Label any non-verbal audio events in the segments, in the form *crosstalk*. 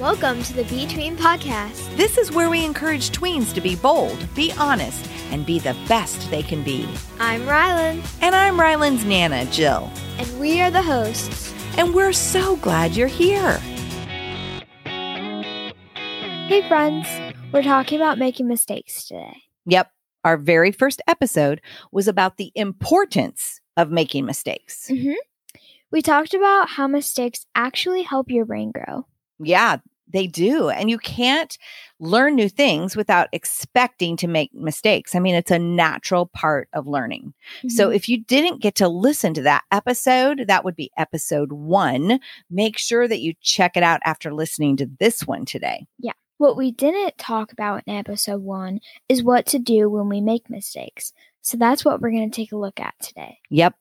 Welcome to the Between Podcast. This is where we encourage tweens to be bold, be honest, and be the best they can be. I'm Rylan, And I'm Rylan's Nana, Jill. and we are the hosts. And we're so glad you're here. Hey, friends. We're talking about making mistakes today. Yep. Our very first episode was about the importance of making mistakes. hmm We talked about how mistakes actually help your brain grow. Yeah, they do. And you can't learn new things without expecting to make mistakes. I mean, it's a natural part of learning. So Mhm. if you didn't get to listen to that episode, that would be episode one. Make sure that you check it out after listening to this one today. Yeah. What we didn't talk about in episode one is what to do when we make mistakes. So that's what we're going to take a look at today. Yep.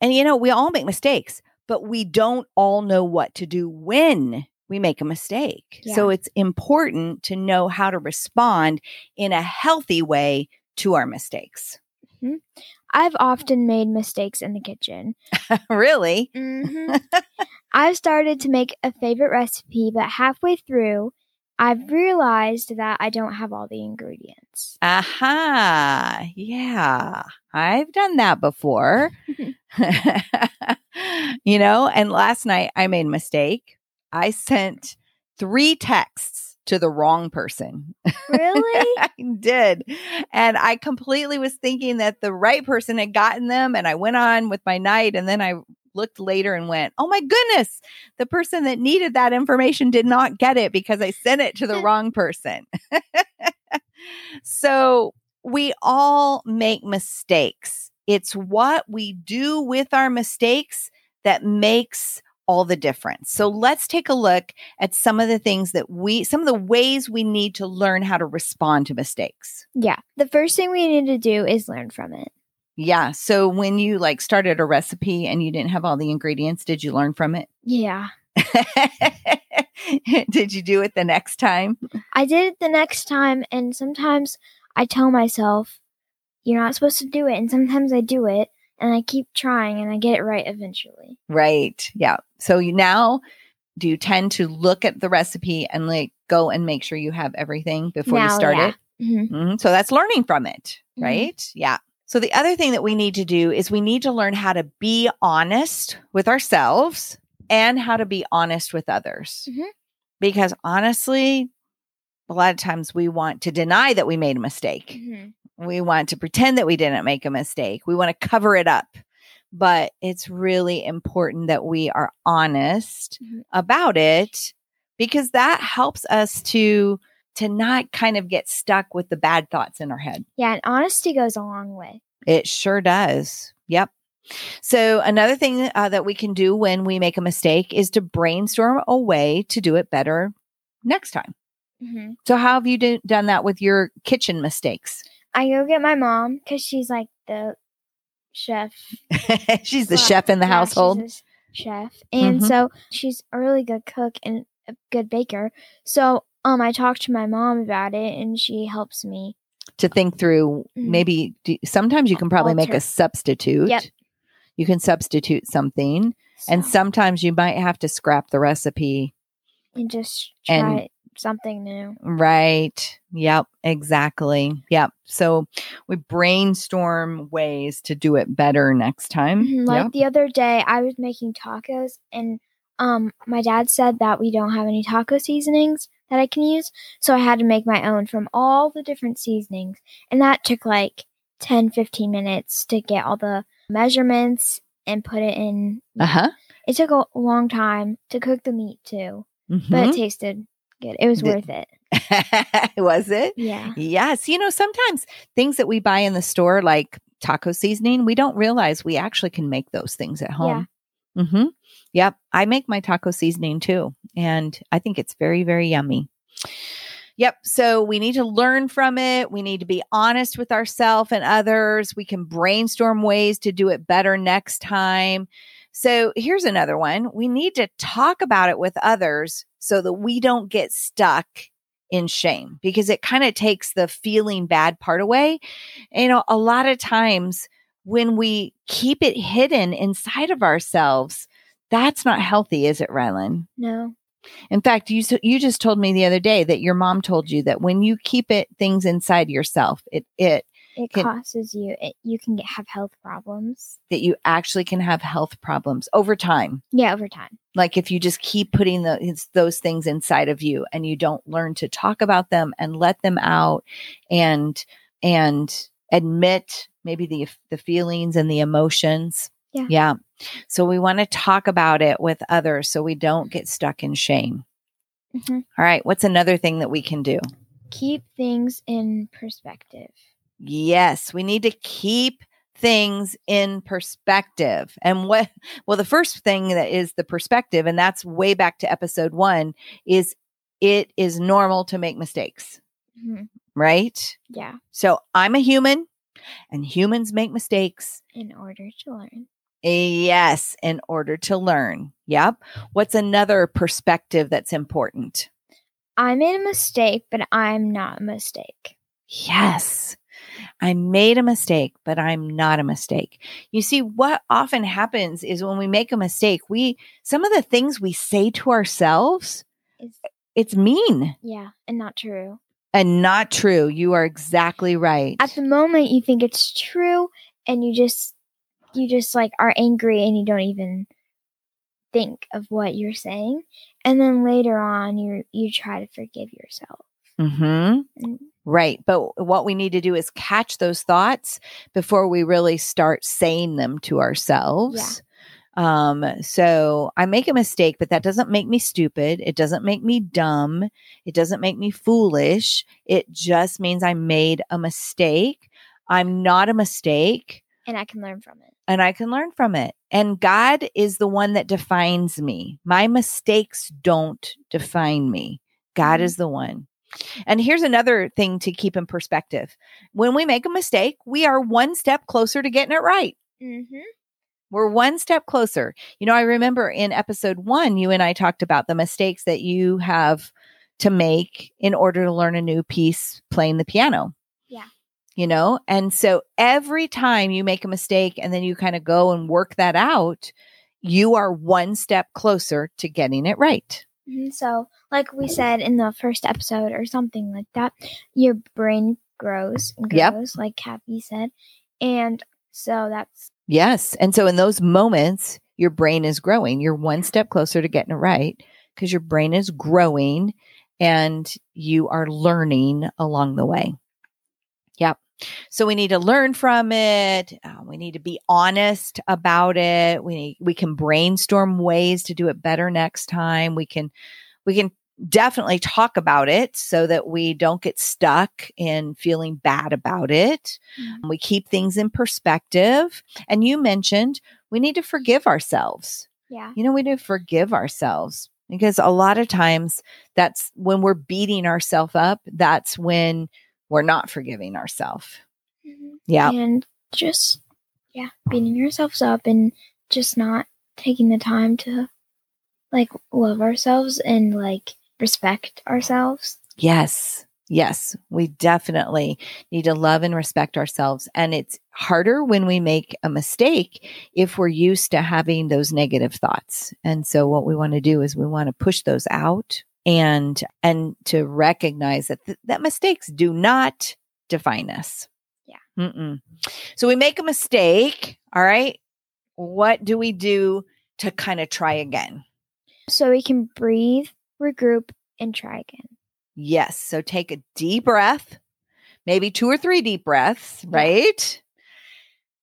And you know, we all make mistakes, but we don't all know what to do when we make a mistake. So it's important to know how to respond in a healthy way to our mistakes. I've often made mistakes in the kitchen. *laughs* really? hmm *laughs* I've started to make a favorite recipe, but halfway through, I've realized that I don't have all the ingredients. Aha. Yeah. I've done that before. *laughs* you know, and last night I made a mistake. I sent three texts to the wrong person. Really? *laughs* I did. And I completely was thinking that the right person had gotten them. And I went on with my night. And then I looked later and went, oh my goodness, the person that needed that information did not get it because I sent it to the *laughs* wrong person. *laughs* so we all make mistakes. It's what we do with our mistakes that makes all the difference. So let's take a look at some of the things that we, some of the ways we need to learn how to respond to mistakes. yeah. The first thing we need to do is learn from it. Yeah. So when you like started a recipe and you didn't have all the ingredients, did you learn from it? *laughs* Yeah. did you do it the next time? I did it the next time, and sometimes I tell myself, you're not supposed to do it. And sometimes I do it, and I keep trying, and I get it right eventually. Right. Yeah. So you now do you tend to look at the recipe and like go and make sure you have everything before you start yeah. it? Mhm. Mhm. So that's learning from it, Mhm. right? Yeah. So the other thing that we need to do is we need to learn how to be honest with ourselves and how to be honest with others. Mhm. Because honestly, a lot of times we want to deny that we made a mistake. Mhm. We want to pretend that we didn't make a mistake. We want to cover it up. But it's really important that we are honest Mhm. about it because that helps us to to not kind of get stuck with the bad thoughts in our head. Yeah, and honesty goes a long way. It sure does. Yep. So another thing uh, that we can do when we make a mistake is to brainstorm a way to do it better next time. hmm So how have you do- done that with your kitchen mistakes? I go get my mom because she's like the chef. *laughs* she's the Well, chef in the yeah, household. chef, and Mhm. so she's a really good cook and a good baker. So um, I talked to my mom about it, and she helps me. to think through Mhm. maybe do, sometimes you can probably make a substitute Yep. you can substitute something and sometimes you might have to scrap the recipe and just try and- something new. right yep exactly yep so we brainstorm ways to do it better next time Mhm, Like Yep. the other day, I was making tacos, and um, my dad said that we don't have any taco seasonings that I can use, so I had to make my own from all the different seasonings, and that took like 10, 15 minutes to get all the measurements and put it in. uh-huh It took a long time to cook the meat too, but Mhm. it tasted good. It was Did- worth it. *laughs* was it Yeah. Yes. You know, sometimes things that we buy in the store, like taco seasoning, we don't realize we actually can make those things at home. Mm-hmm. Yep. I make my taco seasoning too. And I think it's very, very yummy. Yep. So we need to learn from it. We need to be honest with ourselves and others. We can brainstorm ways to do it better next time. So here's another one. We need to talk about it with others so that we don't get stuck in shame because it kind of takes the feeling bad part away. You know, a lot of times when we keep it hidden inside of ourselves, that's not healthy, is it, Rylan? No. In fact, you you just told me the other day that your mom told you that when you keep it things inside yourself, it it it can, causes you it, you can get, have health problems. That you actually can have health problems over time. Yeah over time. Like if you just keep putting the, those things inside of you and you don't learn to talk about them and let them out and and admit maybe the the feelings and the emotions. Yeah. Yeah. So we want to talk about it with others so we don't get stuck in shame. Mm-hmm. All right what's another thing that we can do? Keep things in perspective Yes, we need to keep things in perspective. And what, well, the first thing that is the perspective, and that's way back to episode one, is it is normal to make mistakes. Mm-hmm. Right? Yeah. So I'm a human and humans make mistakes in order to learn. Yes, in order to learn. Yep. What's another perspective that's important? I made a mistake, but I'm not a mistake. Yes. I made a mistake, but I'm not a mistake. You see, what often happens is when we make a mistake, we, some of the things we say to ourselves, it's, it's mean. Yeah, and not true. And not true. You are exactly right. At the moment, you think it's true, and you just, you just like are angry and you don't even think of what you're saying. And then later on, you you try to forgive yourself. Mm-hmm. And Right. But what we need to do is catch those thoughts before we really start saying them to ourselves. Yeah. Um, so I make a mistake, but that doesn't make me stupid. It doesn't make me dumb. It doesn't make me foolish. It just means I made a mistake. I'm not a mistake. And I can learn from it. And I can learn from it. And God is the one that defines me. My mistakes don't define me. God mm-hmm. is the one. And here's another thing to keep in perspective when we make a mistake, we are one step closer to getting it right. Mm-hmm. We're one step closer. You know, I remember in episode one, you and I talked about the mistakes that you have to make in order to learn a new piece playing the piano. Yeah. You know, and so every time you make a mistake and then you kind of go and work that out, you are one step closer to getting it right. Mm-hmm. So, like we said in the first episode or something like that, your brain grows and grows, yep. like Kathy said. And so that's. Yes. And so in those moments, your brain is growing. You're one step closer to getting it right because your brain is growing and you are learning along the way. Yep. So we need to learn from it. Uh, we need to be honest about it. We we can brainstorm ways to do it better next time. We can we can definitely talk about it so that we don't get stuck in feeling bad about it. Mm-hmm. We keep things in perspective. And you mentioned we need to forgive ourselves. Yeah. You know, we need to forgive ourselves because a lot of times that's when we're beating ourselves up, that's when we're not forgiving ourselves. Mm-hmm. Yeah. And just, yeah, beating yourselves up and just not taking the time to like love ourselves and like respect ourselves. Yes. Yes, we definitely need to love and respect ourselves. And it's harder when we make a mistake if we're used to having those negative thoughts. And so what we want to do is we want to push those out and and to recognize that th- that mistakes do not define us. Yeah. Mm-mm. So we make a mistake, all right? What do we do to kind of try again? So we can breathe, regroup and try again. Yes. So take a deep breath, maybe two or three deep breaths, yeah. right?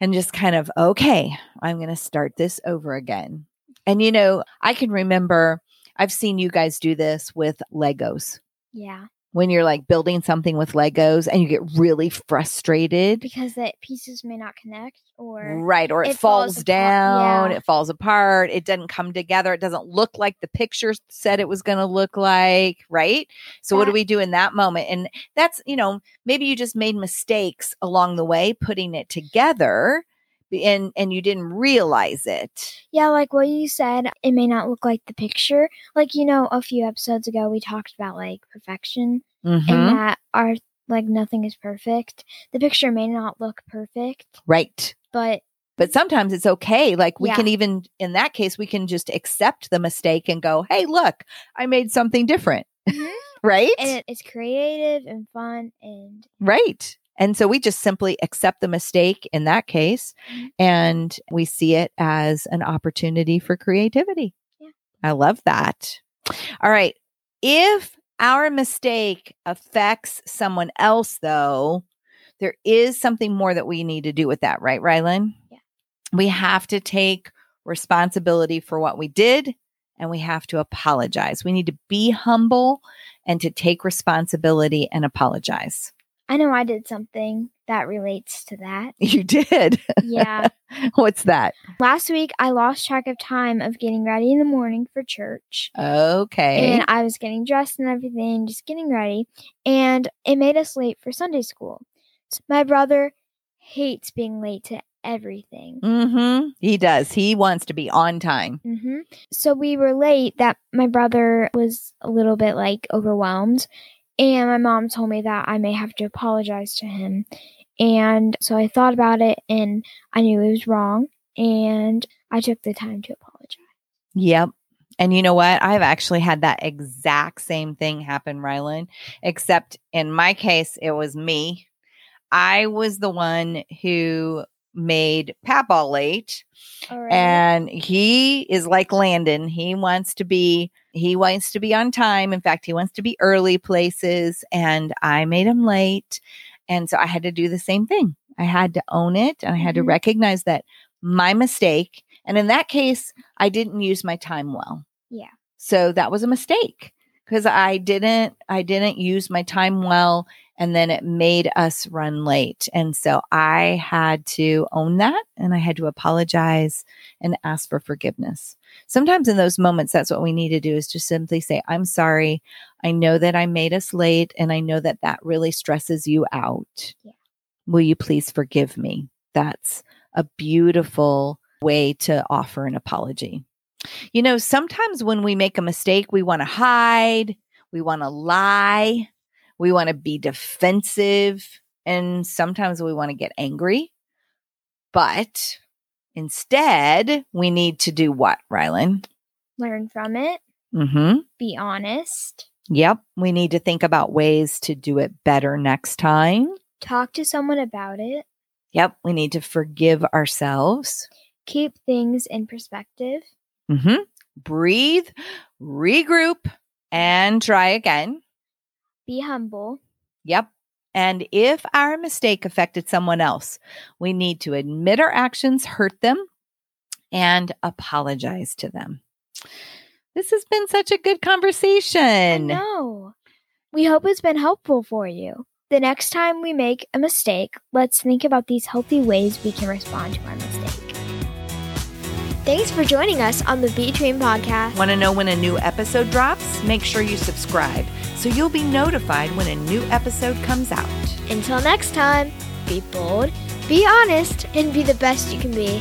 And just kind of, okay, I'm going to start this over again. And, you know, I can remember I've seen you guys do this with Legos. Yeah. When you're like building something with Legos and you get really frustrated because the pieces may not connect or right or it, it falls, falls, down, yeah. it falls apart, it doesn't come together, it doesn't look like the picture said it was going to look like, right? So that, what do we do in that moment? And that's, you know, maybe you just made mistakes along the way putting it together and and you didn't realize it. Yeah, like what you said, it may not look like the picture. Like you know, a few episodes ago we talked about like perfection mm-hmm. and that our like nothing is perfect. The picture may not look perfect. Right. But But sometimes it's okay. Like we Yeah. can even, in that case, we can just accept the mistake and go, hey, look, I made something different. Mhm. *laughs* Right? and it, it's creative and fun and Right. And so we just simply accept the mistake in that case Mhm. and we see it as an opportunity for creativity. Yeah. I love that. All right. If our mistake affects someone else, though, there is something more that we need to do with that, right, Rylan? Yeah. We have to take responsibility for what we did and we have to apologize. We need to be humble and to take responsibility and apologize. I know I did something that relates to that. *laughs* You did. Yeah. *laughs* What's that? Last week I lost track of time of getting ready in the morning for church. Okay. And I was getting dressed and everything, just getting ready, and it made us late for Sunday school. So my brother hates being late to everything. mm-hmm. He does. He wants to be on time. Mm-hmm. So we were late. That my brother was a little bit like overwhelmed, and my mom told me that I may have to apologize to him. And so I thought about it, and I knew it was wrong, and I took the time to apologize. Yep. And you know what? I've actually had that exact same thing happen, Rylan, except in my case, it was me. I was the one who made Papa late. Right. and he is like Landon. He wants to be he wants to be on time. In fact, he wants to be early places and I made him late. And so I had to do the same thing. I had to own it and I had to Mhm. recognize that my mistake. And in that case, I didn't use my time well. Yeah. So that was a mistake because I didn't I didn't use my time well and then it made us run late. And so I had to own that and I had to apologize and ask for forgiveness. Sometimes in those moments that's what we need to do is just simply say I'm sorry. I know that I made us late and I know that that really stresses you out. Yeah. Will you please forgive me? That's a beautiful way to offer an apology. You know, sometimes when we make a mistake, we want to hide, we want to lie, we want to be defensive, and sometimes we want to get angry. But instead, we need to do what, Rylan? Learn from it. Mm-hmm. Be honest. Yep. We need to think about ways to do it better next time. Talk to someone about it. Yep. We need to forgive ourselves. Keep things in perspective. Mm-hmm. Breathe, regroup, and try again. Be humble. Yep. And if our mistake affected someone else, we need to admit our actions hurt them and apologize to them. This has been such a good conversation. No. We hope it's been helpful for you. The next time we make a mistake, let's think about these healthy ways we can respond to our mistake. Thanks for joining us on the Between podcast. Want to know when a new episode drops? Make sure you subscribe so you'll be notified when a new episode comes out. Until next time, be bold, be honest, and be the best you can be.